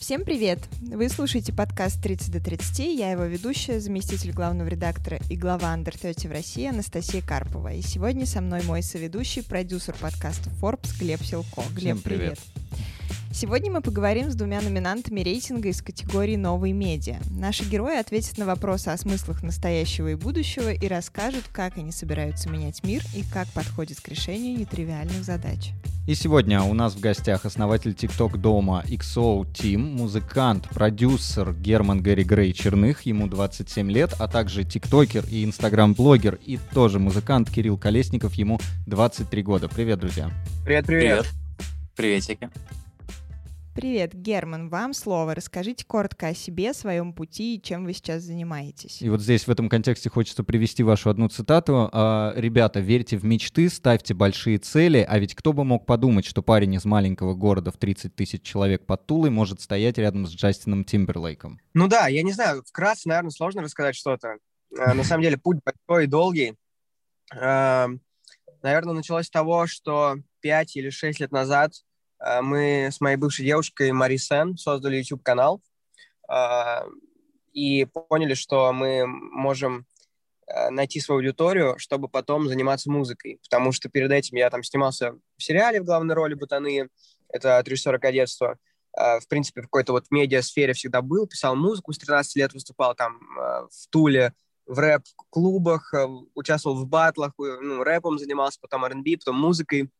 Всем привет! Вы слушаете подкаст 30 до 30. Я его ведущая, заместитель главного редактора и глава Under 30 в России Анастасия Карпова. И сегодня со мной мой соведущий, продюсер подкаста Forbes Глеб Силко. Глеб, Всем привет! привет. Сегодня мы поговорим с двумя номинантами рейтинга из категории «Новые медиа». Наши герои ответят на вопросы о смыслах настоящего и будущего и расскажут, как они собираются менять мир и как подходят к решению нетривиальных задач. И сегодня у нас в гостях основатель TikTok дома XO Team, музыкант, продюсер Герман Гэри Грей Черных, ему 27 лет, а также тиктокер и инстаграм-блогер и тоже музыкант Кирилл Колесников, ему 23 года. Привет, друзья. Привет, привет. Привет. Приветики. Привет, Герман, вам слово. Расскажите коротко о себе, своем пути и чем вы сейчас занимаетесь. И вот здесь в этом контексте хочется привести вашу одну цитату. А, «Ребята, верьте в мечты, ставьте большие цели, а ведь кто бы мог подумать, что парень из маленького города в 30 тысяч человек под Тулой может стоять рядом с Джастином Тимберлейком?» Ну да, я не знаю, вкратце, наверное, сложно рассказать что-то. Э, На самом деле путь большой и долгий. Э, Наверное, началось с того, что 5 или 6 лет назад мы с моей бывшей девушкой Мари Сен создали YouTube-канал э, и поняли, что мы можем э, найти свою аудиторию, чтобы потом заниматься музыкой. Потому что перед этим я там снимался в сериале в главной роли «Бутаны», это от режиссера кадетства. В принципе, в какой-то вот медиа-сфере всегда был, писал музыку с 13 лет, выступал там в Туле, в рэп-клубах, участвовал в батлах, э, ну, рэпом занимался, потом R&B, потом музыкой.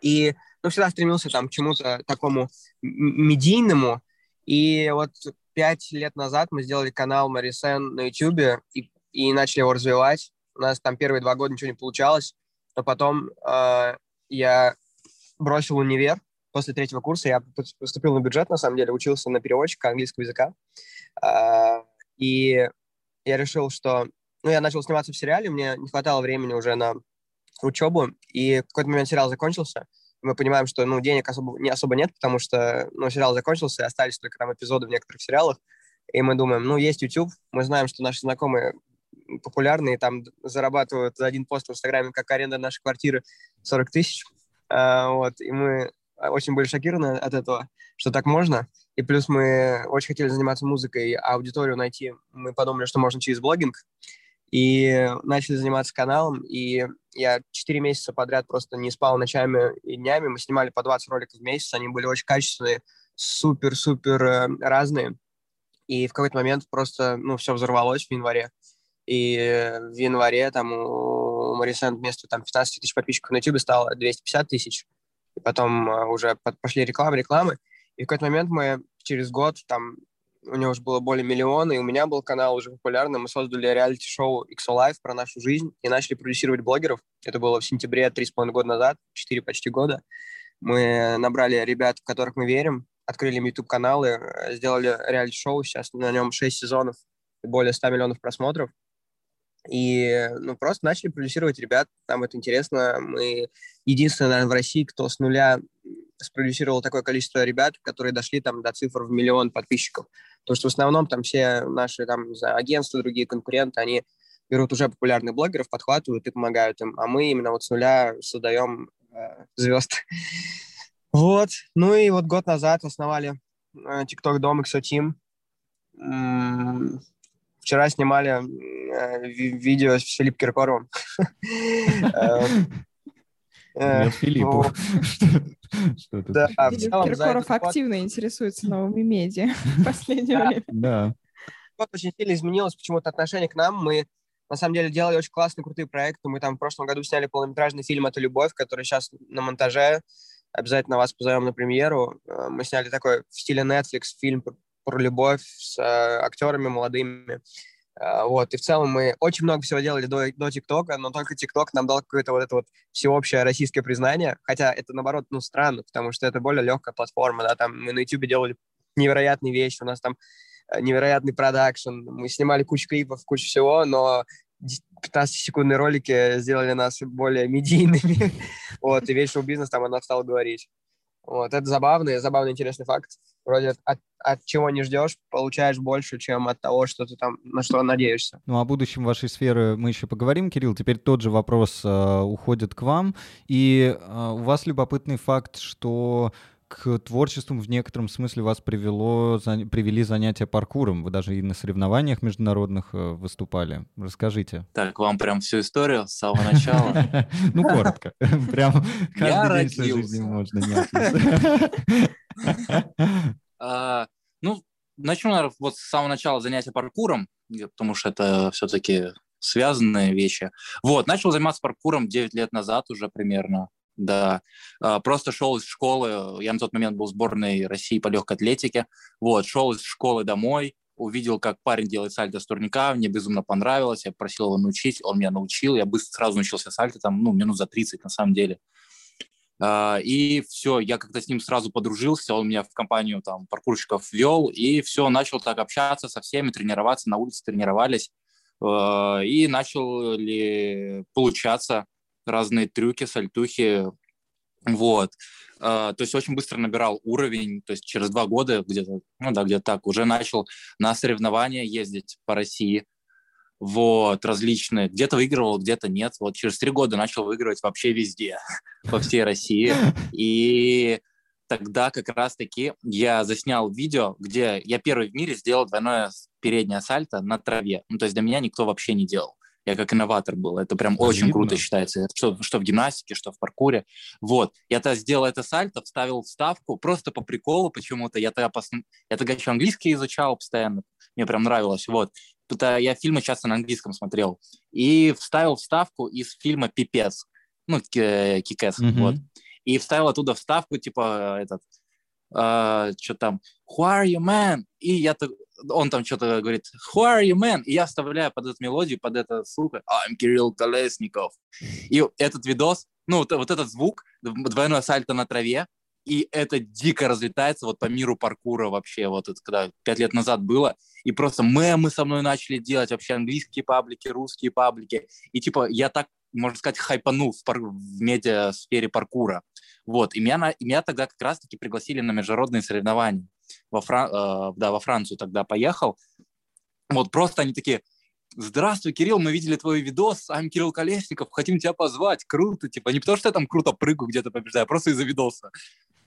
И ну, всегда стремился там к чему-то такому медийному. И вот пять лет назад мы сделали канал Марисен на YouTube и, и начали его развивать. У нас там первые два года ничего не получалось, но потом э, я бросил универ. После третьего курса я пос- поступил на бюджет, на самом деле, учился на переводчика английского языка. Э, и я решил, что... Ну, я начал сниматься в сериале, мне не хватало времени уже на учебу, и какой-то момент сериал закончился. Мы понимаем, что, ну, денег особо, не особо нет, потому что, ну, сериал закончился, и остались только там эпизоды в некоторых сериалах. И мы думаем, ну, есть YouTube, мы знаем, что наши знакомые популярные, там зарабатывают за один пост в Инстаграме, как аренда нашей квартиры, 40 тысяч. А, вот, и мы очень были шокированы от этого, что так можно. И плюс мы очень хотели заниматься музыкой, а аудиторию найти. Мы подумали, что можно через блогинг. И начали заниматься каналом. И я 4 месяца подряд просто не спал ночами и днями. Мы снимали по 20 роликов в месяц. Они были очень качественные, супер-супер э, разные. И в какой-то момент просто, ну, все взорвалось в январе. И в январе там у Марисент вместо там 15 тысяч подписчиков на YouTube стало 250 тысяч. И потом э, уже по- пошли рекламы, рекламы. И в какой-то момент мы через год, там, у него уже было более миллиона, и у меня был канал уже популярный. Мы создали реалити-шоу XO Life про нашу жизнь и начали продюсировать блогеров. Это было в сентябре, три с половиной года назад, четыре почти года. Мы набрали ребят, в которых мы верим, открыли им YouTube-каналы, э, сделали реалити-шоу, сейчас на нем 6 сезонов и более 100 миллионов просмотров. И ну, просто начали продюсировать ребят, нам это интересно. Мы единственные, наверное, в России, кто с нуля спродюсировал такое количество ребят, которые дошли там до цифр в миллион подписчиков. Потому что в основном там все наши там, знаю, агентства, другие конкуренты, они берут уже популярных блогеров, подхватывают и помогают им. А мы именно вот с нуля создаем э, звезд. Вот. Ну и вот год назад основали э, TikTok Дом XO Team. Вчера снимали э, ви- видео с Филиппом Киркоровым. Э, Филиппу. вот. Да, Киркоров активно интересуется новыми медиа в последнее Да. время. Да. год очень сильно изменилось почему-то отношение к нам. Мы, на самом деле, делали очень классные, крутые проекты. Мы там в прошлом году сняли полнометражный фильм «Это любовь», который сейчас на монтаже. Обязательно вас позовем на премьеру. Э, Мы сняли такой в стиле Netflix фильм про, про любовь с э, актерами молодыми. Э, Вот, и в целом мы очень много всего делали до, до ТикТока, но только ТикТок нам дал какое-то вот это вот всеобщее российское признание, хотя это, наоборот, ну, странно, потому что это более легкая платформа, да, там мы на YouTube делали невероятные вещи, у нас там э, невероятный продакшн, мы снимали кучу клипов, кучу всего, но 15-секундные ролики сделали нас более медийными, вот, и весь шоу-бизнес там она стала говорить. Вот, это забавный, забавный, интересный факт. Вроде от, от, чего не ждешь, получаешь больше, чем от того, что ты там, на что надеешься. Ну, о будущем вашей сферы мы еще поговорим, Кирилл. Теперь тот же вопрос э, уходит к вам. И э, у вас любопытный факт, что к творчеству в некотором смысле вас привело, за, привели занятия паркуром. Вы даже и на соревнованиях международных э, выступали. Расскажите. Так, вам прям всю историю с самого начала? Ну, коротко. Прям каждый день жизни можно а, Ну, начну, наверное, вот с самого начала занятия паркуром, потому что это все-таки связанные вещи. Вот, начал заниматься паркуром 9 лет назад уже примерно. Да, а, просто шел из школы, я на тот момент был в сборной России по легкой атлетике, вот, шел из школы домой, увидел, как парень делает сальто с турника, мне безумно понравилось, я просил его научить, он меня научил, я быстро сразу научился сальто, там, ну, минут за 30 на самом деле. А, и все, я как-то с ним сразу подружился, он меня в компанию там паркурщиков вел, и все, начал так общаться со всеми, тренироваться, на улице тренировались, а, и начал ли получаться разные трюки, сальтухи, вот. Uh, то есть очень быстро набирал уровень, то есть через два года где-то, ну да, где-то так, уже начал на соревнования ездить по России, вот, различные. Где-то выигрывал, где-то нет. Вот через три года начал выигрывать вообще везде, по всей России. И тогда как раз-таки я заснял видео, где я первый в мире сделал двойное переднее сальто на траве. Ну, то есть до меня никто вообще не делал. Я как инноватор был. Это прям Видно. очень круто считается. Что, что в гимнастике, что в паркуре. Вот. Я тогда сделал это сальто, вставил вставку просто по приколу почему-то. Я тогда, пос... я тогда еще английский изучал постоянно. Мне прям нравилось. Вот. Тут я фильмы часто на английском смотрел. И вставил вставку из фильма «Пипец». Ну, Кикэс. Mm-hmm. Вот. И вставил оттуда вставку, типа, этот, э, а, что там, «Who are you, man?» И я он там что-то говорит, who are you, man? И я вставляю под эту мелодию, под это, сука, I'm Кирилл Колесников. И этот видос, ну, вот, вот этот звук, двойное сальто на траве, и это дико разлетается вот по миру паркура вообще, вот это когда пять лет назад было, и просто мемы со мной начали делать, вообще английские паблики, русские паблики, и типа я так, можно сказать, хайпанул в, пар- в медиа-сфере паркура, вот, и меня, и меня тогда как раз-таки пригласили на международные соревнования, во, Фран... э, да, во Францию тогда поехал. Вот просто они такие, здравствуй, Кирилл, мы видели твой видос, I'm Кирилл Колесников, хотим тебя позвать, круто, типа, не потому что я там круто прыгаю где-то побеждаю, а просто из-за видоса.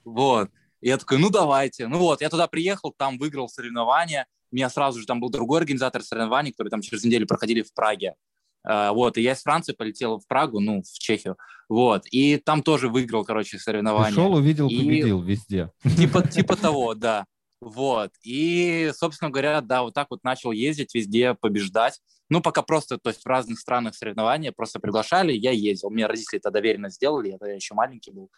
Вот. И я такой, ну давайте. Ну вот, я туда приехал, там выиграл соревнования, меня сразу же, там был другой организатор соревнований, которые там через неделю проходили в Праге. Uh, вот, и я из Франции полетел в Прагу, ну, в Чехию, вот, и там тоже выиграл, короче, соревнования. Пришел, увидел, и... победил везде. Типа, типа того, да. Вот. И, собственно говоря, да, вот так вот начал ездить везде, побеждать. Ну, пока просто, то есть в разных странах соревнования просто приглашали, я ездил. Мне родители это доверенно сделали, я тогда еще маленький был.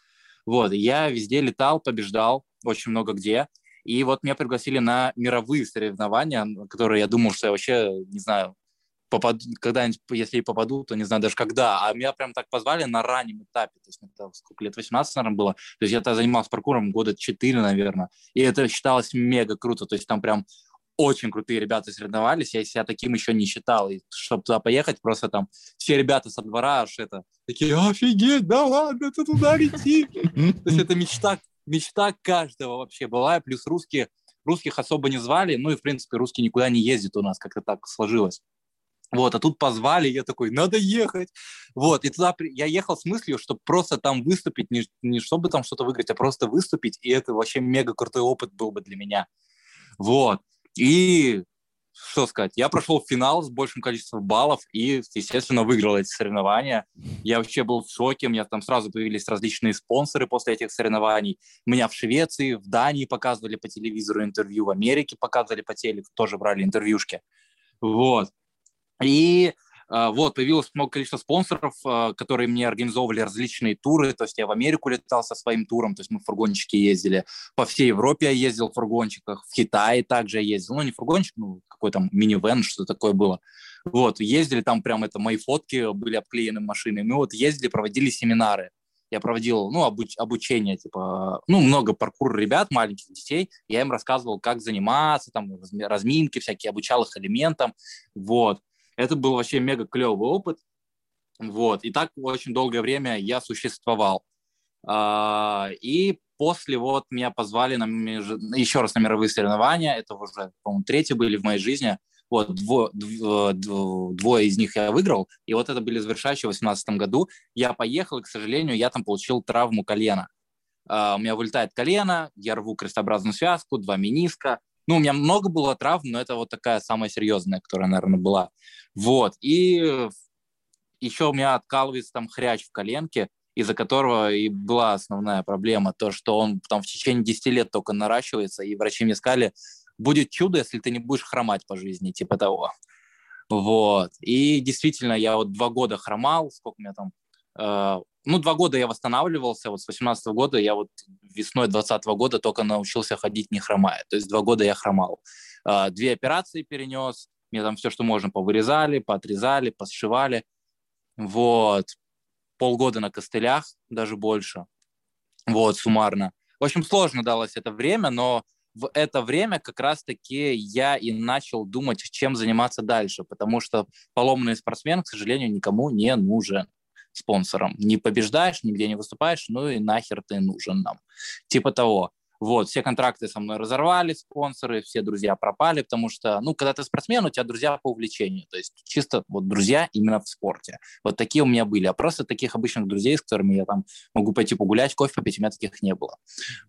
Вот, я везде летал, побеждал, очень много где. И вот меня пригласили на мировые соревнования, которые я думал, что я вообще, не знаю, попаду, когда-нибудь, если и попаду, то не знаю даже когда. А меня прям так позвали на раннем этапе. То есть это сколько лет, 18, наверное, было. То есть я тогда занимался паркуром года 4, наверное. И это считалось мега круто. То есть там прям очень крутые ребята соревновались, я себя таким еще не считал. И чтобы туда поехать, просто там все ребята со двора аж это такие, офигеть, да ладно, ты туда лети. То есть это мечта, мечта каждого вообще была. Плюс русские, русских особо не звали, ну и, в принципе, русские никуда не ездят у нас, как-то так сложилось. Вот, а тут позвали, я такой, надо ехать. Вот, и туда я ехал с мыслью, чтобы просто там выступить, не, не чтобы там что-то выиграть, а просто выступить, и это вообще мега крутой опыт был бы для меня. Вот, и что сказать, я прошел финал с большим количеством баллов и, естественно, выиграл эти соревнования. Я вообще был в шоке, у меня там сразу появились различные спонсоры после этих соревнований. Меня в Швеции, в Дании показывали по телевизору интервью, в Америке показывали по телеку, тоже брали интервьюшки. Вот. И а, вот, появилось много количества спонсоров, а, которые мне организовывали различные туры. То есть я в Америку летал со своим туром, то есть мы в фургончике ездили. По всей Европе я ездил в фургончиках, в Китае также я ездил. Ну, не фургончик, ну, какой там минивэн, что такое было. Вот, ездили там прям, это мои фотки были обклеены машиной. Мы вот ездили, проводили семинары. Я проводил, ну, обуч, обучение, типа, ну, много паркур ребят, маленьких детей. Я им рассказывал, как заниматься, там, разминки всякие, обучал их элементам, вот. Это был вообще мега клевый опыт. Вот. И так очень долгое время я существовал. А, и после вот меня позвали на меж... еще раз на мировые соревнования. Это уже, по-моему, третьи были в моей жизни. Вот, дво, дво, двое из них я выиграл, и вот это были завершающие в 2018 году. Я поехал, и, к сожалению, я там получил травму колена. Uh, у меня вылетает колено, я рву крестообразную связку, два мениска. Ну, у меня много было травм, но это вот такая самая серьезная, которая, наверное, была. Вот. И еще у меня откалывается там хрящ в коленке, из-за которого и была основная проблема, то, что он там в течение 10 лет только наращивается, и врачи мне сказали, будет чудо, если ты не будешь хромать по жизни, типа того. Вот. И действительно, я вот два года хромал, сколько у меня там, ну, два года я восстанавливался, вот с 18 -го года я вот весной 20 -го года только научился ходить не хромая, то есть два года я хромал. Э, две операции перенес, мне там все, что можно, повырезали, поотрезали, посшивали, вот. Полгода на костылях, даже больше, вот, суммарно. В общем, сложно далось это время, но в это время как раз-таки я и начал думать, чем заниматься дальше, потому что поломанный спортсмен, к сожалению, никому не нужен спонсором. Не побеждаешь, нигде не выступаешь, ну и нахер ты нужен нам. Типа того. Вот, все контракты со мной разорвали, спонсоры, все друзья пропали, потому что, ну, когда ты спортсмен, у тебя друзья по увлечению, то есть чисто вот друзья именно в спорте. Вот такие у меня были, а просто таких обычных друзей, с которыми я там могу пойти погулять, кофе попить, у меня таких не было.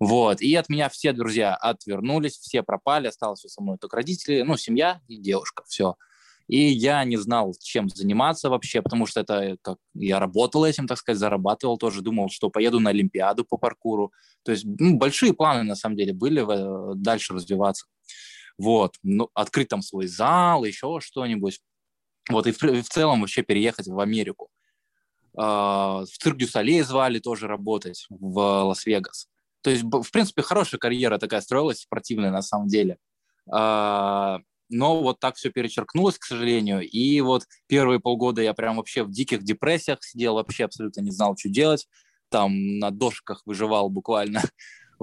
Вот, и от меня все друзья отвернулись, все пропали, осталось со мной только родители, ну, семья и девушка, все. И я не знал, чем заниматься вообще, потому что это как я работал этим, так сказать, зарабатывал тоже, думал, что поеду на Олимпиаду по паркуру. То есть ну, большие планы на самом деле были в, дальше развиваться. Вот, ну, открыть там свой зал, еще что-нибудь. Вот, и в, и в целом вообще переехать в Америку. Э, в цирк дю Солей звали тоже работать в Лас-Вегас. То есть, в принципе, хорошая карьера такая строилась, спортивная на самом деле. Э, но вот так все перечеркнулось, к сожалению. И вот первые полгода я прям вообще в диких депрессиях сидел, вообще абсолютно не знал, что делать. Там на дошиках выживал буквально.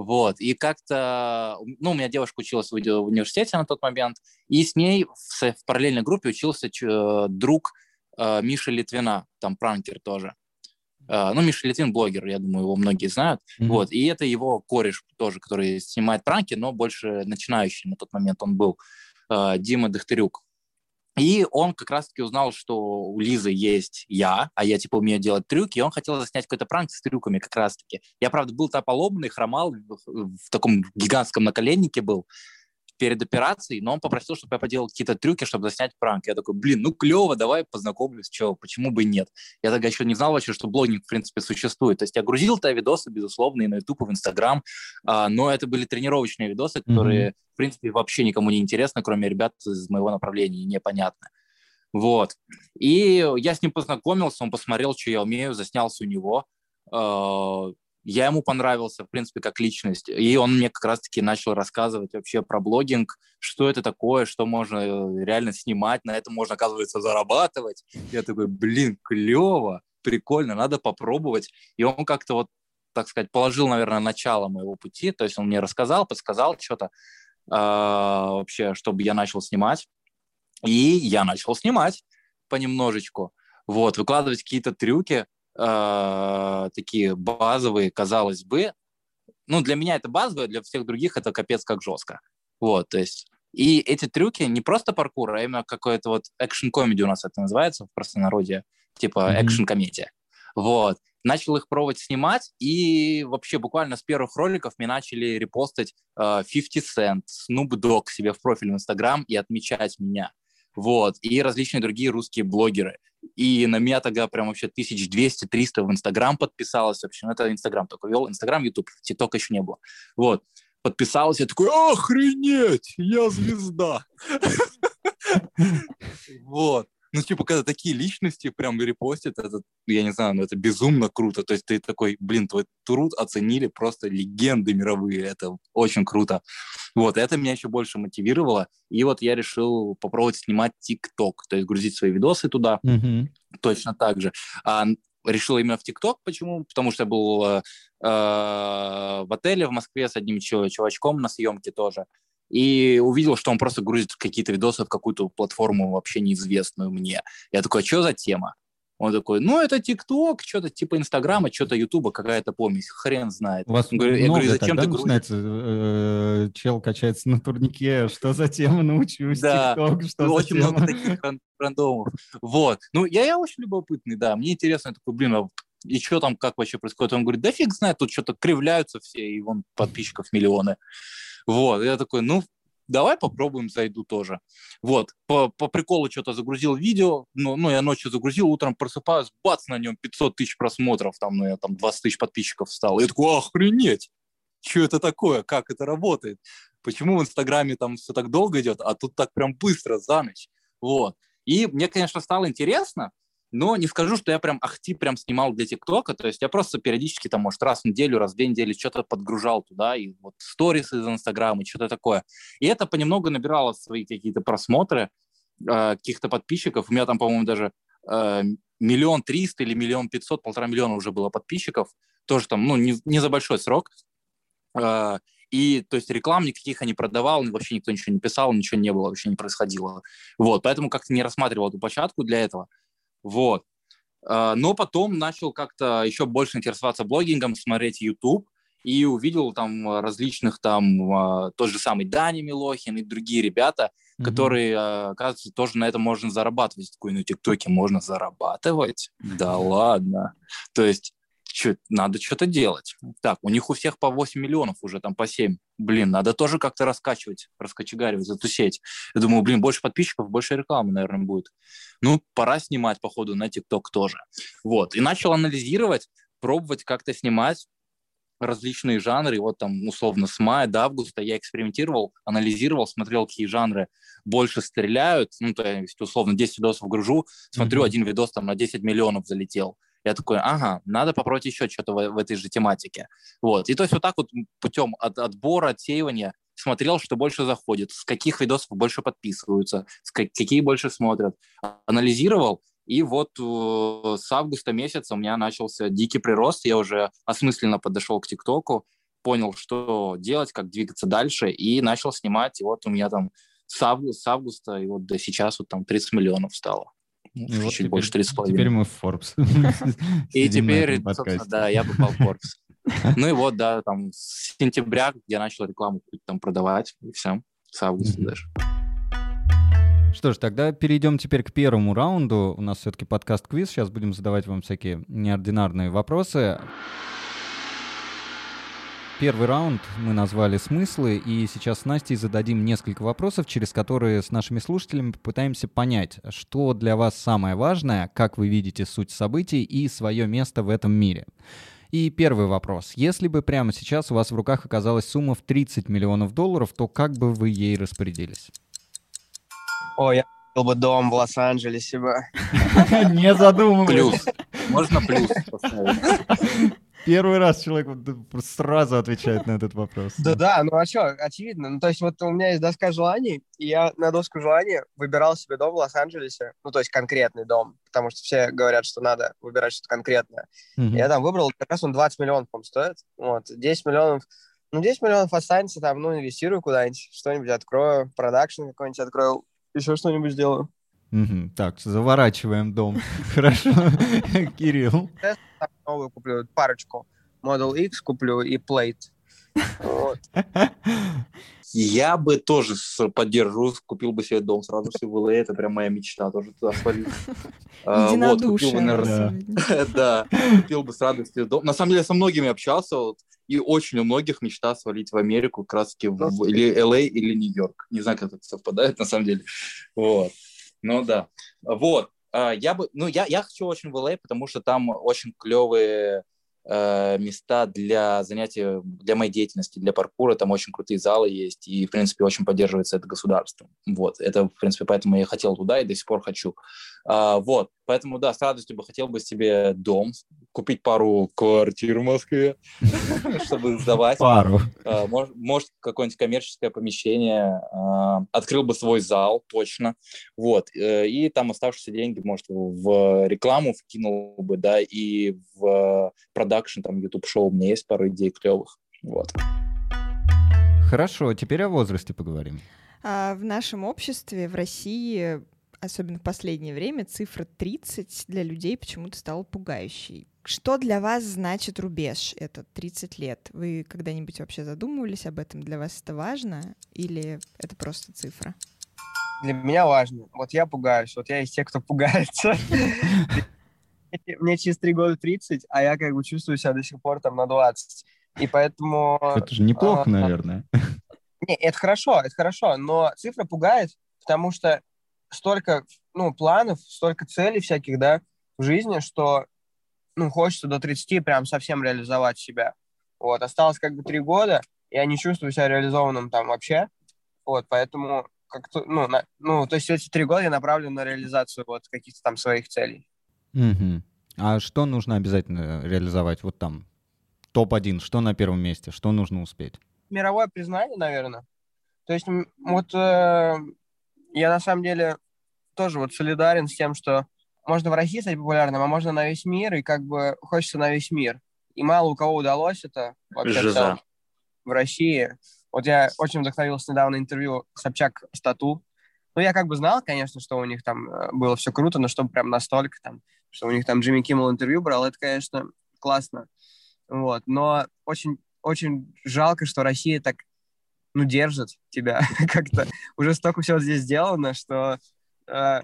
Вот, и как-то, ну, у меня девушка училась в университете на тот момент, и с ней в, в параллельной группе учился э, друг э, Миши Литвина, там пранкер тоже. Uh, ну, Миша Литвин блогер, я думаю, его многие знают. Mm-hmm. Вот, и это его кореш тоже, который снимает пранки, но больше начинающий на тот момент он был. Э, Дима Дохтырюк. И он как раз-таки узнал, что у Лизы есть я, а я, типа, умею делать трюки, и он хотел заснять какой-то пранк с трюками как раз-таки. Я, правда, был тополомный, хромал, в таком гигантском наколеннике был, перед операцией, но он попросил, чтобы я поделал какие-то трюки, чтобы заснять пранк. Я такой, блин, ну клево, давай познакомлюсь, чего, почему бы и нет. Я тогда еще не знал вообще, что блогинг, в принципе, существует. То есть я грузил-то видосы, безусловно, и на YouTube, и в Instagram, а, но это были тренировочные видосы, которые, mm-hmm. в принципе, вообще никому не интересны, кроме ребят из моего направления, непонятно. Вот. И я с ним познакомился, он посмотрел, что я умею, заснялся у него. Я ему понравился, в принципе, как личность. И он мне как раз-таки начал рассказывать вообще про блогинг, что это такое, что можно э, реально снимать, на этом можно, оказывается, зарабатывать. Я такой, блин, клево, прикольно, надо попробовать. И он как-то вот, так сказать, положил, наверное, начало моего пути. То есть он мне рассказал, подсказал что-то э, вообще, чтобы я начал снимать. И я начал снимать понемножечку. Вот, выкладывать какие-то трюки, э, такие базовые, казалось бы. Ну, для меня это базовое, для всех других это капец как жестко. Вот, то есть и эти трюки не просто паркур, а именно какой-то вот экшн-комедия у нас это называется в простонародье, типа mm-hmm. экшн-комедия. Вот. Начал их пробовать снимать, и вообще буквально с первых роликов мне начали репостить э, 50 Cent, Snoop Dogg себе в профиль в Инстаграм и отмечать меня. Вот. И различные другие русские блогеры. И на меня тогда прям вообще 1200-300 в Инстаграм подписалось. Вообще, ну, это Инстаграм только вел. Инстаграм, Ютуб, ТикТок еще не было. Вот. Подписался, я такой, охренеть, я звезда. Вот ну, типа, когда такие личности прям репостят, это, я не знаю, ну, это безумно круто. То есть ты такой, блин, твой труд оценили просто легенды мировые. Это очень круто. Вот, это меня еще больше мотивировало. И вот я решил попробовать снимать ТикТок, то есть грузить свои видосы туда. Mm-hmm. Точно так же. А, решил именно в ТикТок. Почему? Потому что я был э, э, в отеле в Москве с одним чувачком на съемке тоже и увидел, что он просто грузит какие-то видосы в какую-то платформу вообще неизвестную мне. Я такой, а что за тема? Он такой, ну, это ТикТок, что-то типа Инстаграма, что-то Ютуба, какая-то помесь, хрен знает. У вас я говорю, я говорю зачем ты грузишь? Э, чел качается на турнике, что за тема, научусь, да, ТикТок, что за очень много таких рандомов. Вот. Ну, я, я очень любопытный, да, мне интересно, я такой, блин, а и что там, как вообще происходит? Он говорит, да фиг знает, тут что-то кривляются все, и вон подписчиков миллионы. Вот, я такой, ну, давай попробуем, зайду тоже. Вот, по, по приколу что-то загрузил видео, ну, ну, я ночью загрузил, утром просыпаюсь, бац, на нем 500 тысяч просмотров, там, ну, я там 20 тысяч подписчиков стал. Я такой, охренеть, что это такое, как это работает? Почему в Инстаграме там все так долго идет, а тут так прям быстро, за ночь? Вот. И мне, конечно, стало интересно, но не скажу, что я прям ахти прям снимал для ТикТока, то есть я просто периодически там, может, раз в неделю, раз в две недели что-то подгружал туда, и вот сторис из Инстаграма, что-то такое. И это понемногу набирало свои какие-то просмотры, э, каких-то подписчиков. У меня там, по-моему, даже э, миллион триста или миллион пятьсот, полтора миллиона уже было подписчиков. Тоже там, ну, не, не за большой срок. Э, и, то есть, реклам никаких я не продавал, вообще никто ничего не писал, ничего не было, вообще не происходило. Вот, поэтому как-то не рассматривал эту площадку для этого. Вот. А, но потом начал как-то еще больше интересоваться блогингом, смотреть YouTube, и увидел там различных там а, тот же самый Дани Милохин и другие ребята, mm-hmm. которые, а, оказывается, тоже на этом можно зарабатывать. Такой, ну, ТикТоке можно зарабатывать? Да ладно. То есть что, надо что-то делать. Так, у них у всех по 8 миллионов уже, там по 7. Блин, надо тоже как-то раскачивать, раскочегаривать эту сеть. Я думаю, блин, больше подписчиков, больше рекламы, наверное, будет. Ну, пора снимать, походу, на ТикТок тоже. Вот, и начал анализировать, пробовать как-то снимать различные жанры. И вот там, условно, с мая до августа я экспериментировал, анализировал, смотрел, какие жанры больше стреляют. Ну, то есть, условно, 10 видосов гружу, смотрю, mm-hmm. один видос там на 10 миллионов залетел я такой, ага, надо попробовать еще что-то в, в этой же тематике. Вот. И то есть вот так вот путем от, отбора, отсеивания смотрел, что больше заходит, с каких видосов больше подписываются, с как, какие больше смотрят. Анализировал, и вот э, с августа месяца у меня начался дикий прирост, я уже осмысленно подошел к ТикТоку, понял, что делать, как двигаться дальше, и начал снимать, и вот у меня там с августа, с августа и вот до сейчас вот там 30 миллионов стало. Ну, чуть вот теперь, больше 3,5. Теперь мы в Forbes. И теперь, да, я попал в Forbes. Ну и вот, да, там с сентября я начал рекламу там продавать, и все, с августа даже. Что ж, тогда перейдем теперь к первому раунду. У нас все-таки подкаст-квиз. Сейчас будем задавать вам всякие неординарные вопросы. Первый раунд мы назвали «Смыслы», и сейчас с Настей зададим несколько вопросов, через которые с нашими слушателями попытаемся понять, что для вас самое важное, как вы видите суть событий и свое место в этом мире. И первый вопрос. Если бы прямо сейчас у вас в руках оказалась сумма в 30 миллионов долларов, то как бы вы ей распорядились? О, я купил бы дом в Лос-Анджелесе бы. Не задумываясь. Плюс. Можно плюс поставить. Первый раз человек сразу отвечает на этот вопрос. Да-да, ну а что, очевидно. Ну, то есть вот у меня есть доска желаний, и я на доску желаний выбирал себе дом в Лос-Анджелесе, ну, то есть конкретный дом, потому что все говорят, что надо выбирать что-то конкретное. Я там выбрал, как раз он 20 миллионов, по стоит. Вот, 10 миллионов, ну, 10 миллионов останется там, ну, инвестирую куда-нибудь, что-нибудь открою, продакшн какой-нибудь открою, еще что-нибудь сделаю. Угу. Так, заворачиваем дом. Хорошо. Кирилл. Новую куплю парочку. Model X куплю и Plate. Вот. Я бы тоже поддержу, купил бы себе дом сразу все было. Это прям моя мечта тоже туда свалить. А, вот, купил бы, наверное, да, купил бы с радостью дом. На самом деле, со многими общался, и очень у многих мечта свалить в Америку, как раз таки в, или LA, или Нью-Йорк. Не знаю, как это совпадает, на самом деле. Вот. Ну да. Вот. А, я бы, ну, я, я хочу очень в LA, потому что там очень клевые Э, места для занятия, для моей деятельности, для паркура. Там очень крутые залы есть, и, в принципе, очень поддерживается это государством. Вот, это, в принципе, поэтому я хотел туда и до сих пор хочу. А, вот, поэтому, да, с радостью бы хотел бы себе дом, купить пару квартир в Москве, чтобы сдавать. Пару. А, может, какое-нибудь коммерческое помещение. А, открыл бы свой зал, точно. Вот, э, и там оставшиеся деньги, может, в рекламу вкинул бы, да, и в продакшн, там, YouTube-шоу, у меня есть пару идей клевых. Вот. Хорошо, теперь о возрасте поговорим. А в нашем обществе, в России, особенно в последнее время, цифра 30 для людей почему-то стала пугающей. Что для вас значит рубеж, этот 30 лет? Вы когда-нибудь вообще задумывались об этом? Для вас это важно или это просто цифра? Для меня важно. Вот я пугаюсь, вот я из тех, кто пугается. мне через три года 30, а я как бы чувствую себя до сих пор там на 20. И поэтому... Это же неплохо, а, наверное. Не, это хорошо, это хорошо, но цифра пугает, потому что столько, ну, планов, столько целей всяких, да, в жизни, что, ну, хочется до 30 прям совсем реализовать себя. Вот, осталось как бы три года, я не чувствую себя реализованным там вообще, вот, поэтому как-то, ну, на, ну, то есть эти три года я направлен на реализацию вот каких-то там своих целей. Угу. А что нужно обязательно реализовать вот там? Топ-1, что на первом месте, что нужно успеть? Мировое признание, наверное. То есть вот э, я на самом деле тоже вот солидарен с тем, что можно в России стать популярным, а можно на весь мир, и как бы хочется на весь мир. И мало у кого удалось это вообще в, России. Вот я очень вдохновился недавно интервью Собчак Стату. Ну, я как бы знал, конечно, что у них там э, было все круто, но чтобы прям настолько там, что у них там Джимми Киммел интервью брал, это, конечно, классно. Вот, но очень, очень жалко, что Россия так, ну, держит тебя как-то. Уже столько всего здесь сделано, что э,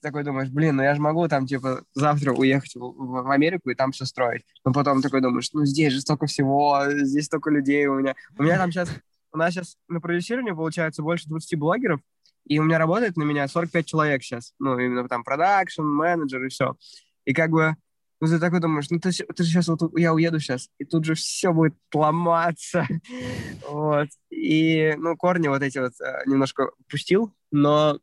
такой думаешь, блин, ну я же могу там, типа, завтра уехать в, в Америку и там все строить. Но потом такой думаешь, ну здесь же столько всего, здесь столько людей у меня. У меня там сейчас, у нас сейчас на продюсировании получается больше 20 блогеров, и у меня работает на меня 45 человек сейчас. Ну, именно там продакшн, менеджер и все. И как бы, ну, ты такой думаешь, ну, ты, ты же сейчас, вот я уеду сейчас, и тут же все будет ломаться. вот. И, ну, корни вот эти вот э, немножко пустил, но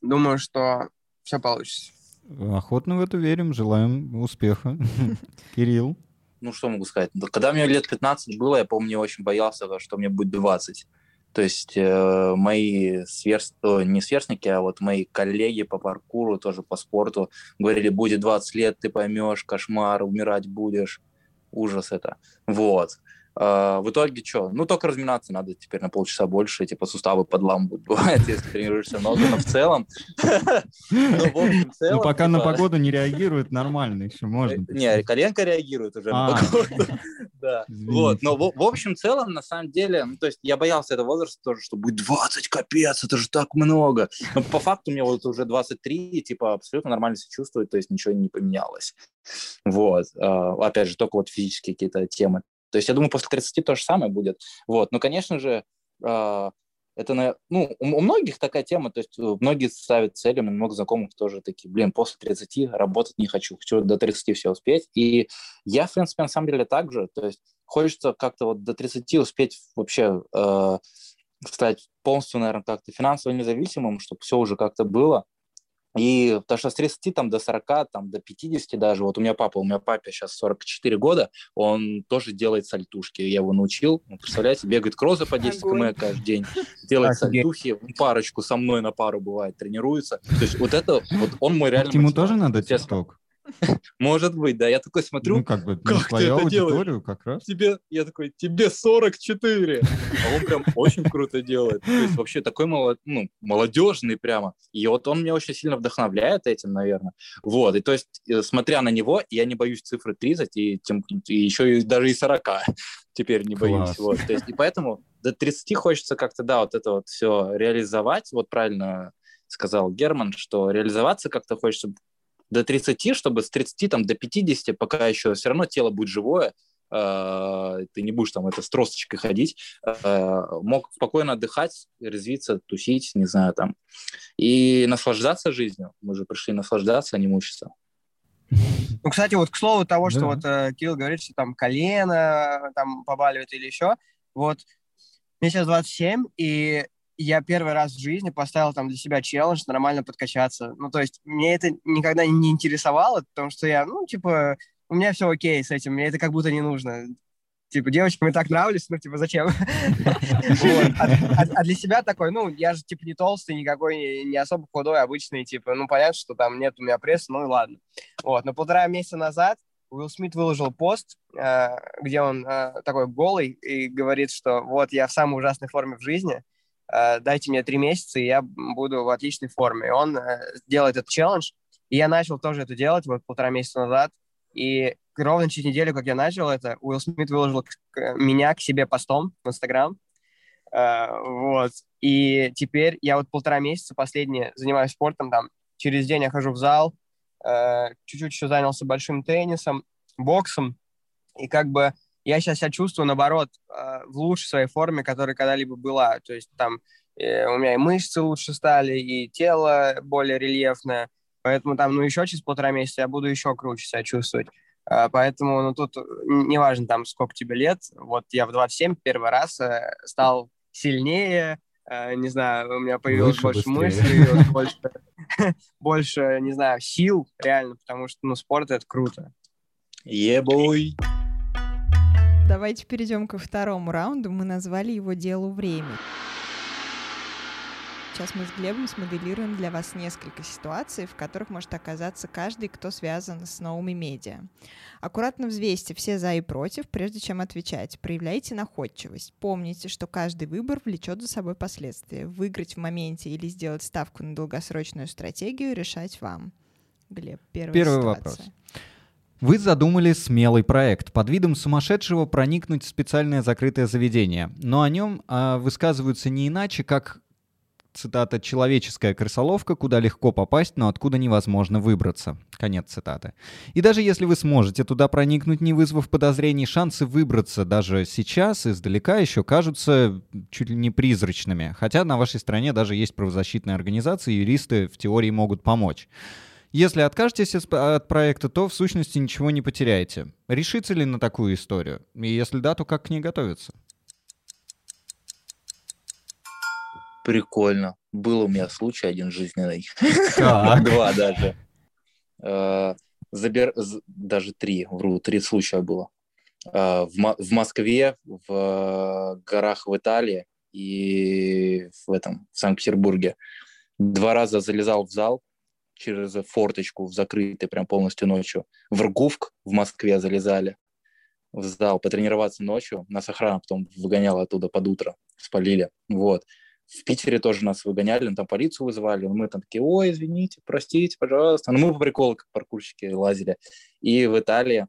думаю, что все получится. Охотно в это верим, желаем успеха. Кирилл? Ну, что могу сказать? Когда мне лет 15 было, я помню, я очень боялся, что мне будет 20. То есть э, мои сверст... не сверстники, а вот мои коллеги по паркуру, тоже по спорту, говорили, будет 20 лет, ты поймешь, кошмар, умирать будешь. Ужас это. Вот. Uh, в итоге что? Ну, только разминаться надо теперь на полчаса больше, типа суставы подламывают, бывает, если тренируешься много, но в целом... Ну, пока на типа погоду не реагирует, нормально еще можно. Не, коленка реагирует уже на а. погоду. Да. Вот, но в общем целом, на самом деле, ну, то есть я боялся этого возраста тоже, что будет 20, капец, это же так много. Но по факту мне вот уже 23, типа абсолютно нормально себя чувствует, то есть ничего не поменялось. Вот. А, опять же, только вот физические какие-то темы. То есть я думаю, после 30 то же самое будет. Вот. Но, конечно же, э, это, ну, у, многих такая тема, то есть э, многие ставят меня много знакомых тоже такие, блин, после 30 работать не хочу, хочу до 30 все успеть. И я, в принципе, на самом деле так же, то есть хочется как-то вот до 30 успеть вообще э, стать полностью, наверное, как-то финансово независимым, чтобы все уже как-то было. И потому что с 30 там, до 40, там, до 50 даже, вот у меня папа, у меня папе сейчас 44 года, он тоже делает сальтушки, я его научил, ну, представляете, бегает кроссы по 10 км каждый день, делает сальтухи, парочку со мной на пару бывает, тренируется. То есть вот это, вот он мой реально... Ему тоже надо тесток? Может быть, да. Я такой смотрю, ну, как, бы, как ты это делаешь? как раз. Тебе, я такой, тебе 44. А он прям очень круто делает. То есть вообще такой молод, ну, молодежный прямо. И вот он меня очень сильно вдохновляет этим, наверное. Вот, и то есть, э, смотря на него, я не боюсь цифры 30, и, тем, и еще и даже и 40 теперь не боюсь. Вот, то есть, и поэтому до 30 хочется как-то, да, вот это вот все реализовать. Вот правильно сказал Герман, что реализоваться как-то хочется до 30, чтобы с 30 там, до 50, пока еще все равно тело будет живое, э, ты не будешь там это с тросточкой ходить, э, мог спокойно отдыхать, резвиться, тусить, не знаю, там, и наслаждаться жизнью. Мы же пришли наслаждаться, а не мучиться. Ну, кстати, вот к слову того, что да. вот э, Кирилл говорит, что там колено там побаливает или еще, вот мне сейчас 27, и я первый раз в жизни поставил там для себя челлендж нормально подкачаться. Ну, то есть мне это никогда не интересовало, потому что я, ну, типа, у меня все окей с этим, мне это как будто не нужно. Типа, девочкам и так нравлюсь, ну, типа, зачем? А, а, а для себя такой, ну, я же, типа, не толстый, никакой, не особо худой, обычный, типа, ну, понятно, что там нет у меня пресса, ну, и ладно. Вот, но полтора месяца назад Уилл Смит выложил пост, э, где он э, такой голый и говорит, что вот я в самой ужасной форме в жизни, дайте мне три месяца, и я буду в отличной форме. И он э, делает этот челлендж, и я начал тоже это делать вот полтора месяца назад, и ровно через неделю, как я начал это, Уилл Смит выложил меня к себе постом в Инстаграм, Uh, вот. И теперь я вот полтора месяца последние занимаюсь спортом, там, через день я хожу в зал, э, чуть-чуть еще занялся большим теннисом, боксом, и как бы я сейчас себя чувствую, наоборот, э, в лучшей своей форме, которая когда-либо была. То есть там э, у меня и мышцы лучше стали, и тело более рельефное. Поэтому там, ну, еще через полтора месяца я буду еще круче себя чувствовать. Э, поэтому, ну, тут неважно там, сколько тебе лет. Вот я в 27 первый раз стал сильнее, не знаю, у меня появилось Выше, больше мыслей, больше, больше, не знаю, сил реально, потому что, ну, спорт — это круто. Ебой! Yeah, Давайте перейдем ко второму раунду. Мы назвали его «Делу времени». Сейчас мы с Глебом смоделируем для вас несколько ситуаций, в которых может оказаться каждый, кто связан с новыми медиа. Аккуратно взвесьте все за и против, прежде чем отвечать. Проявляйте находчивость. Помните, что каждый выбор влечет за собой последствия. Выиграть в моменте или сделать ставку на долгосрочную стратегию решать вам. Глеб, первая Первый ситуация. вопрос. Вы задумали смелый проект под видом сумасшедшего проникнуть в специальное закрытое заведение, но о нем а, высказываются не иначе, как цитата «человеческая крысоловка, куда легко попасть, но откуда невозможно выбраться». Конец цитаты. И даже если вы сможете туда проникнуть, не вызвав подозрений, шансы выбраться даже сейчас издалека еще кажутся чуть ли не призрачными. Хотя на вашей стране даже есть правозащитные организации, юристы в теории могут помочь. Если откажетесь от проекта, то в сущности ничего не потеряете. Решится ли на такую историю? И если да, то как к ней готовиться? Прикольно. Был у меня случай один жизненный. Два даже. Э, забер... Даже три, вру, три случая было. Э, в Москве, в горах в Италии и в этом, в Санкт-Петербурге. Два раза залезал в зал, через форточку в закрытый прям полностью ночью. В Ргувк в Москве залезали в зал потренироваться ночью. Нас охрана потом выгоняла оттуда под утро, спалили. Вот. В Питере тоже нас выгоняли, там полицию вызывали, мы там такие, ой, извините, простите, пожалуйста. Ну, мы по приколу, как паркурщики, лазили. И в Италии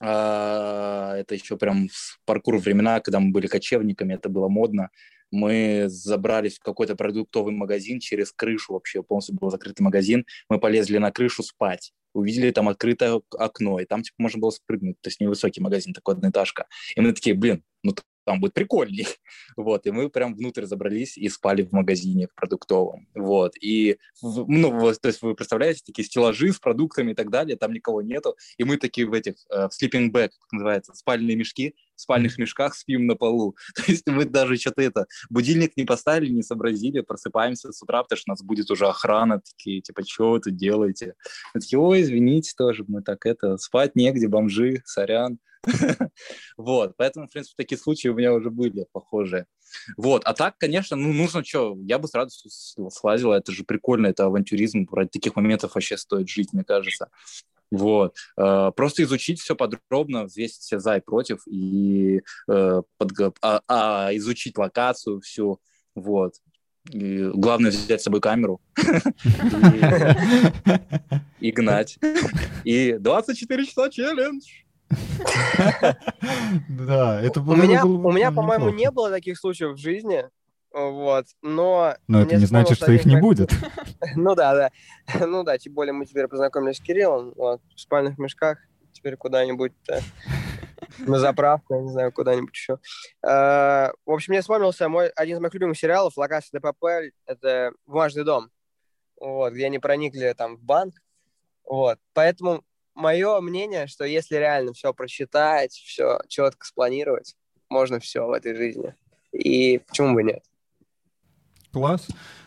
а, это еще прям паркур времена, когда мы были кочевниками, это было модно мы забрались в какой-то продуктовый магазин через крышу, вообще полностью был закрытый магазин, мы полезли на крышу спать, увидели там открытое окно, и там типа можно было спрыгнуть, то есть невысокий магазин, такой одноэтажка. И мы такие, блин, ну там будет прикольней. Вот, и мы прям внутрь забрались и спали в магазине в продуктовом. Вот, и, ну, вот, то есть вы представляете, такие стеллажи с продуктами и так далее, там никого нету, и мы такие в этих, э, в sleeping bag, как называется, спальные мешки, в спальных мешках спим на полу. То есть мы даже что-то это, будильник не поставили, не сообразили, просыпаемся с утра, потому что у нас будет уже охрана, такие, типа, что вы тут делаете? Мы такие, ой, извините тоже, мы так это, спать негде, бомжи, сорян. Вот, поэтому, в принципе, такие случаи у меня уже были похожие. Вот, а так, конечно, ну, нужно что, я бы с радостью слазил, это же прикольно, это авантюризм, ради таких моментов вообще стоит жить, мне кажется. Вот. Э, просто изучить все подробно, взвесить все за и против, и э, а, а, изучить локацию всю, вот. Главное взять с собой камеру и гнать. И 24 часа челлендж. Да, это было... У меня, у меня по-моему, не было таких случаев в жизни, вот, но... Но это не значит, что их не будет. Ну да, да. Ну да, тем более мы теперь познакомились с Кириллом, вот, в спальных мешках, теперь куда-нибудь на заправку, я не знаю, куда-нибудь еще. А, в общем, мне вспомнился мой, один из моих любимых сериалов «Локация ДПП», это «Бумажный дом», вот, где они проникли там в банк, вот, поэтому мое мнение, что если реально все просчитать, все четко спланировать, можно все в этой жизни. И почему бы нет? Класс.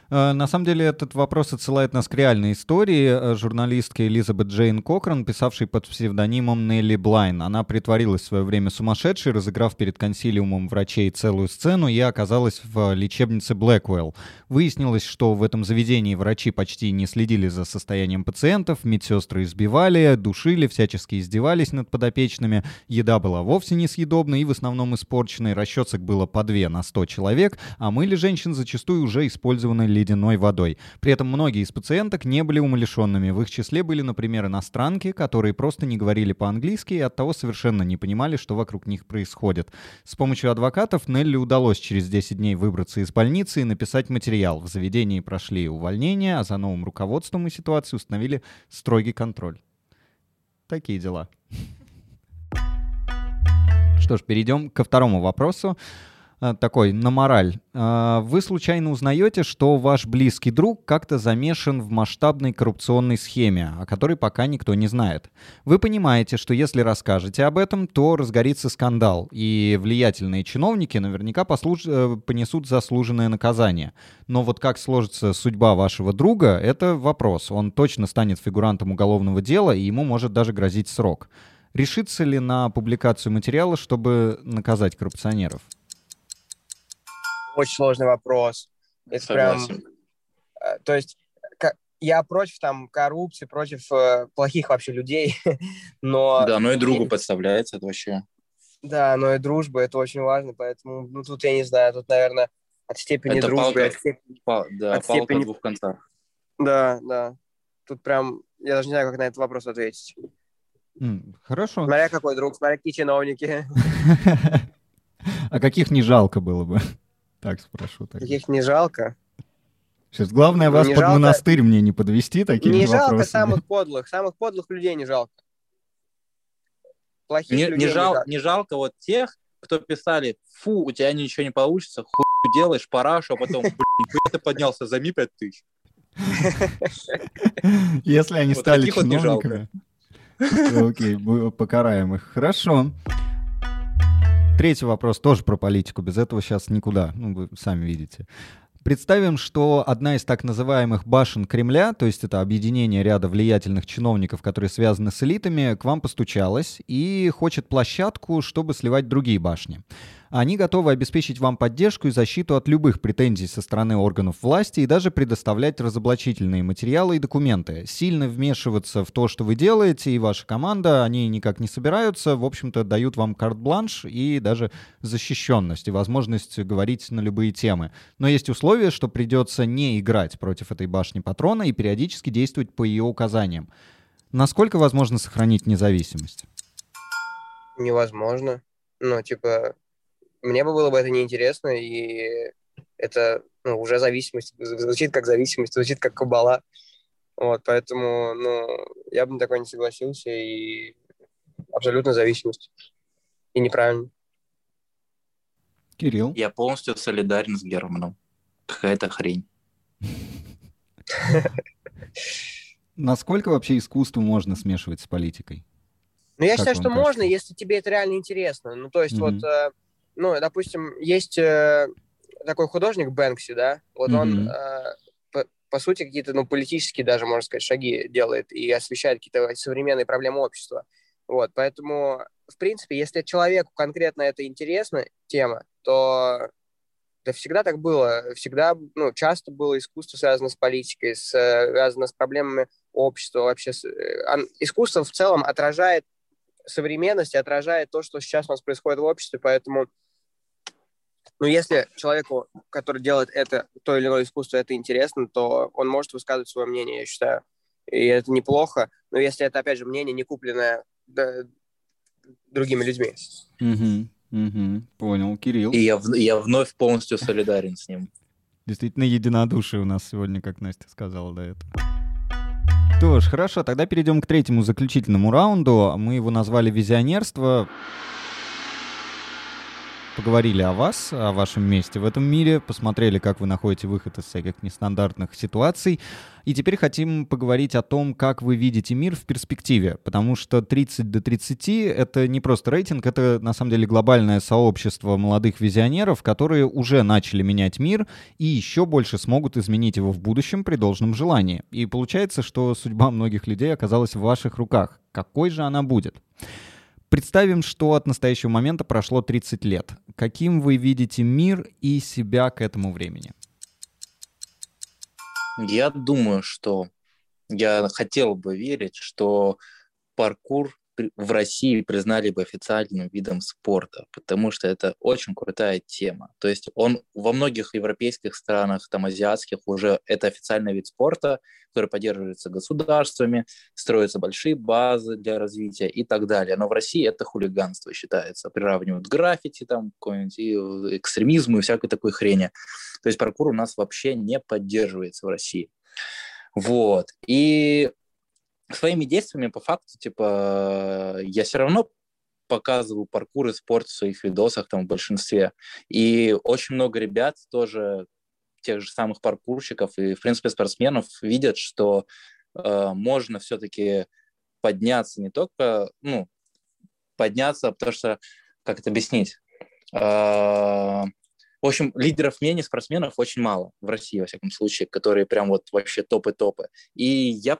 Э, на самом деле этот вопрос отсылает нас к реальной истории э, журналистки Элизабет Джейн Кокран, писавшей под псевдонимом Нелли Блайн. Она притворилась в свое время сумасшедшей, разыграв перед консилиумом врачей целую сцену и оказалась в лечебнице Блэквелл. Выяснилось, что в этом заведении врачи почти не следили за состоянием пациентов, медсестры избивали, душили, всячески издевались над подопечными, еда была вовсе несъедобной и в основном испорченной, расчесок было по две на сто человек, а мыли женщин зачастую уже использованы ледяной водой. При этом многие из пациенток не были умалишенными. В их числе были, например, иностранки, которые просто не говорили по-английски и оттого совершенно не понимали, что вокруг них происходит. С помощью адвокатов Нелли удалось через 10 дней выбраться из больницы и написать материал. В заведении прошли увольнения, а за новым руководством и ситуацией установили строгий контроль. Такие дела. Что ж, перейдем ко второму вопросу. Э, такой, на мораль. Э, вы случайно узнаете, что ваш близкий друг как-то замешан в масштабной коррупционной схеме, о которой пока никто не знает. Вы понимаете, что если расскажете об этом, то разгорится скандал, и влиятельные чиновники наверняка послуж... Э, понесут заслуженное наказание. Но вот как сложится судьба вашего друга, это вопрос. Он точно станет фигурантом уголовного дела, и ему может даже грозить срок. Решится ли на публикацию материала, чтобы наказать коррупционеров? Очень сложный вопрос. Это Согласен. прям... Э, то есть я против там коррупции, против э, плохих вообще людей, но... Да, но и другу подставляется это вообще. Да, но и дружба, это очень важно, поэтому, ну, тут я не знаю, тут, наверное, от степени это дружбы, палка, от степени... Пал, да, от палка степени... двух концах. Да, да. Тут прям, я даже не знаю, как на этот вопрос ответить. Хорошо. Смотря какой друг, смотря какие чиновники. А каких не жалко было бы? Так спрошу. Каких не жалко? Сейчас главное вас под монастырь мне не подвести такими Не жалко самых подлых, самых подлых людей не жалко. Плохих не, людей не, жал, не, не жалко вот тех, кто писали, фу, у тебя ничего не получится, хуй делаешь, парашу, а потом, блин, ты поднялся, займи пять тысяч. Если они стали чиновниками. Окей, покараем их. Хорошо. Третий вопрос тоже про политику. Без этого сейчас никуда. Ну, вы сами видите. Представим, что одна из так называемых башен Кремля, то есть это объединение ряда влиятельных чиновников, которые связаны с элитами, к вам постучалась и хочет площадку, чтобы сливать другие башни. Они готовы обеспечить вам поддержку и защиту от любых претензий со стороны органов власти и даже предоставлять разоблачительные материалы и документы. Сильно вмешиваться в то, что вы делаете, и ваша команда, они никак не собираются, в общем-то, дают вам карт-бланш и даже защищенность и возможность говорить на любые темы. Но есть условие, что придется не играть против этой башни патрона и периодически действовать по ее указаниям. Насколько возможно сохранить независимость? Невозможно. Ну, типа, мне бы было бы это неинтересно, и это ну, уже зависимость, звучит как зависимость, звучит как кабала. Вот, поэтому, ну, я бы на такое не согласился, и абсолютно зависимость. И неправильно. Кирилл? Я полностью солидарен с Германом. Какая-то хрень. Насколько вообще искусство можно смешивать с политикой? Ну, я считаю, что кажется? можно, если тебе это реально интересно. Ну, то есть, mm-hmm. вот ну, допустим, есть э, такой художник Бэнкси, да, вот mm-hmm. он, э, по, по сути, какие-то, ну, политические даже, можно сказать, шаги делает и освещает какие-то современные проблемы общества. Вот, поэтому, в принципе, если человеку конкретно это интересна тема, то это всегда так было. Всегда, ну, часто было искусство связано с политикой, с, связано с проблемами общества вообще. С, э, искусство в целом отражает современность, отражает то, что сейчас у нас происходит в обществе, поэтому но если человеку, который делает это, то или иное искусство, это интересно, то он может высказывать свое мнение, я считаю. И это неплохо. Но если это, опять же, мнение, не купленное да, другими людьми. Угу, угу, понял. Кирилл? И я, я вновь полностью солидарен с ним. Действительно, единодушие у нас сегодня, как Настя сказала до этого. Что ж, хорошо, тогда перейдем к третьему заключительному раунду. Мы его назвали «Визионерство» поговорили о вас, о вашем месте в этом мире, посмотрели, как вы находите выход из всяких нестандартных ситуаций. И теперь хотим поговорить о том, как вы видите мир в перспективе, потому что 30 до 30 — это не просто рейтинг, это на самом деле глобальное сообщество молодых визионеров, которые уже начали менять мир и еще больше смогут изменить его в будущем при должном желании. И получается, что судьба многих людей оказалась в ваших руках. Какой же она будет? Представим, что от настоящего момента прошло 30 лет. Каким вы видите мир и себя к этому времени? Я думаю, что я хотел бы верить, что паркур в России признали бы официальным видом спорта, потому что это очень крутая тема. То есть он во многих европейских странах, там азиатских, уже это официальный вид спорта, который поддерживается государствами, строятся большие базы для развития и так далее. Но в России это хулиганство считается, приравнивают граффити, там, какой-нибудь экстремизму и всякой такой хрени. То есть паркур у нас вообще не поддерживается в России. Вот. И своими действиями по факту, типа, я все равно показываю паркур и спорт в своих видосах там в большинстве. И очень много ребят тоже, тех же самых паркурщиков и, в принципе, спортсменов видят, что э, можно все-таки подняться не только, ну, подняться, потому что, как это объяснить, э, в общем, лидеров мнений спортсменов очень мало в России, во всяком случае, которые прям вот вообще топы-топы. И я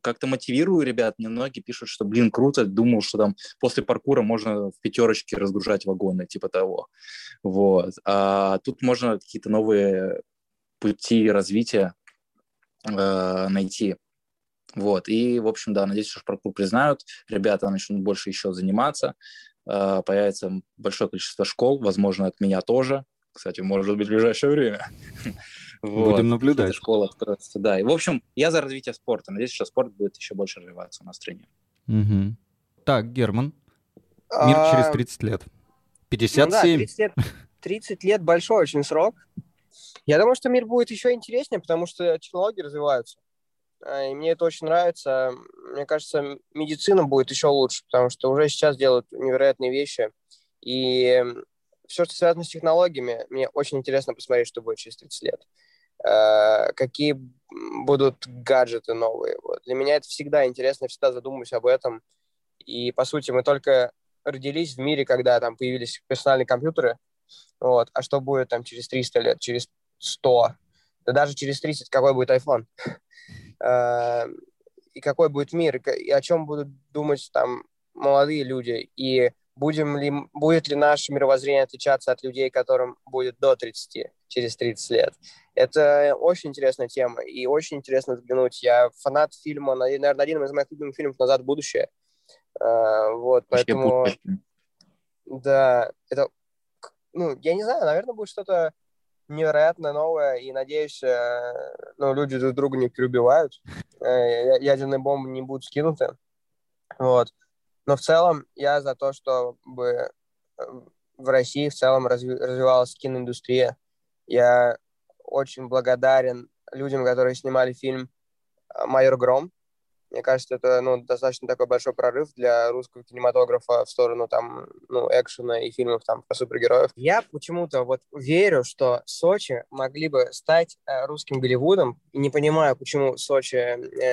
как-то мотивирую ребят, мне многие пишут, что, блин, круто, думал, что там после паркура можно в пятерочке разгружать вагоны, типа того. Вот. А тут можно какие-то новые пути развития э, найти. Вот. И, в общем, да, надеюсь, что паркур признают, ребята начнут больше еще заниматься, э, появится большое количество школ, возможно, от меня тоже, кстати, может быть, в ближайшее время. Будем наблюдать. Школа откроется, да. И, в общем, я за развитие спорта. Надеюсь, что спорт будет еще больше развиваться у нас в стране. Угу. Так, Герман. Мир а... через 30 лет. 57. Ну да, 30 лет, 30 лет большой очень срок. Я думаю, что мир будет еще интереснее, потому что технологии развиваются. А, и мне это очень нравится. Мне кажется, медицина будет еще лучше, потому что уже сейчас делают невероятные вещи. И все, что связано с технологиями, мне очень интересно посмотреть, что будет через 30 лет. Э, какие будут гаджеты новые. Вот. Для меня это всегда интересно, я всегда задумываюсь об этом. И, по сути, мы только родились в мире, когда там появились персональные компьютеры. Вот. А что будет там через 300 лет, через 100? Да даже через 30 какой будет iPhone? Э, и какой будет мир? И о чем будут думать там молодые люди? И будем ли, будет ли наше мировоззрение отличаться от людей, которым будет до 30, через 30 лет. Это очень интересная тема, и очень интересно взглянуть. Я фанат фильма, наверное, один из моих любимых фильмов «Назад в будущее». А, вот, поэтому... Да, это... Ну, я не знаю, наверное, будет что-то невероятно новое, и надеюсь, э, ну, люди друг друга не переубивают, э, ядерные бомбы не будут скинуты. Вот. Но в целом я за то, чтобы э, в России в целом разви- развивалась киноиндустрия. Я очень благодарен людям, которые снимали фильм э, «Майор Гром». Мне кажется, это ну, достаточно такой большой прорыв для русского кинематографа в сторону там, ну, экшена и фильмов там про супергероев. Я почему-то вот верю, что Сочи могли бы стать э, русским Голливудом. Не понимаю, почему Сочи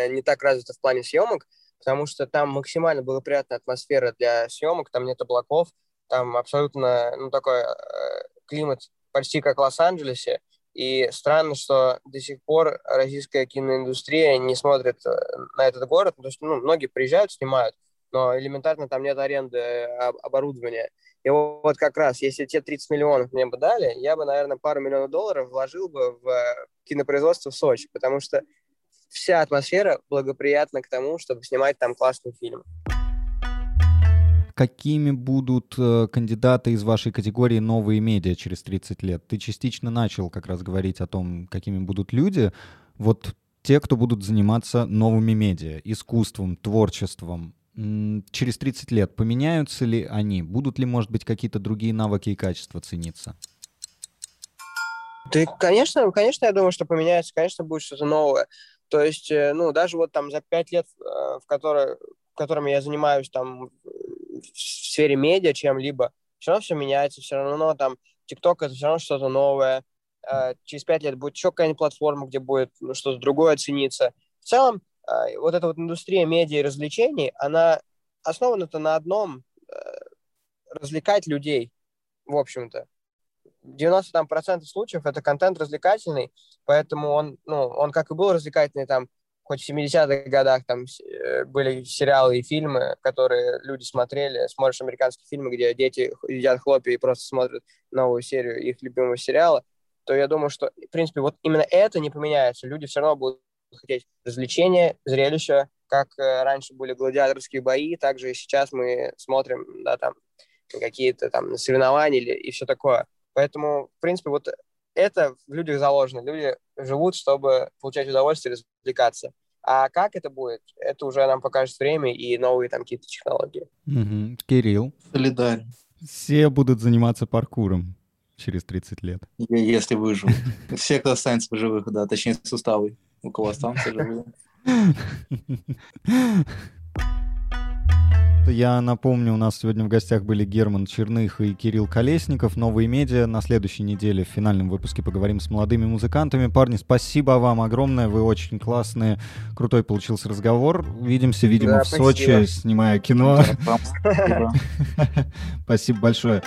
не так развито в плане съемок, потому что там максимально благоприятная атмосфера для съемок, там нет облаков, там абсолютно, ну, такой э, климат почти как в Лос-Анджелесе, и странно, что до сих пор российская киноиндустрия не смотрит э, на этот город, то есть, ну, многие приезжают, снимают, но элементарно там нет аренды э, оборудования. И вот как раз, если те 30 миллионов мне бы дали, я бы, наверное, пару миллионов долларов вложил бы в э, кинопроизводство в Сочи, потому что вся атмосфера благоприятна к тому, чтобы снимать там классный фильм. Какими будут э, кандидаты из вашей категории новые медиа через 30 лет? Ты частично начал как раз говорить о том, какими будут люди. Вот те, кто будут заниматься новыми медиа, искусством, творчеством, через 30 лет поменяются ли они? Будут ли, может быть, какие-то другие навыки и качества цениться? Да, конечно, конечно, я думаю, что поменяется, конечно, будет что-то новое. То есть, э, ну, даже вот там за пять лет, э, в, которой, в котором я занимаюсь там в сфере медиа чем-либо, все равно все меняется, все равно там ТикТок это все равно что-то новое. Э, через пять лет будет еще какая-нибудь платформа, где будет ну, что-то другое цениться. В целом, вот эта вот индустрия медиа и развлечений, она основана-то на одном развлекать людей, в общем-то. 90 там, процентов случаев это контент развлекательный, поэтому он, ну, он как и был развлекательный там, хоть в 70-х годах там э, были сериалы и фильмы, которые люди смотрели, смотришь американские фильмы, где дети едят хлопья и просто смотрят новую серию их любимого сериала, то я думаю, что, в принципе, вот именно это не поменяется. Люди все равно будут хотеть развлечения, зрелища, как э, раньше были гладиаторские бои, также и сейчас мы смотрим, да, там, какие-то там соревнования или, и все такое. Поэтому, в принципе, вот это в людях заложено. Люди живут, чтобы получать удовольствие, развлекаться. А как это будет, это уже нам покажет время и новые там какие-то технологии. Угу. Кирилл. Солидарен. Все будут заниматься паркуром через 30 лет. Если выживут. Все, кто останется в живых, да, точнее, суставы, у кого останутся живые. Я напомню, у нас сегодня в гостях были Герман Черных и Кирилл Колесников. Новые медиа. На следующей неделе в финальном выпуске поговорим с молодыми музыкантами. Парни, спасибо вам огромное. Вы очень классные. Крутой получился разговор. Увидимся, видимо, да, в спасибо. Сочи, снимая кино. Спасибо. Спасибо большое.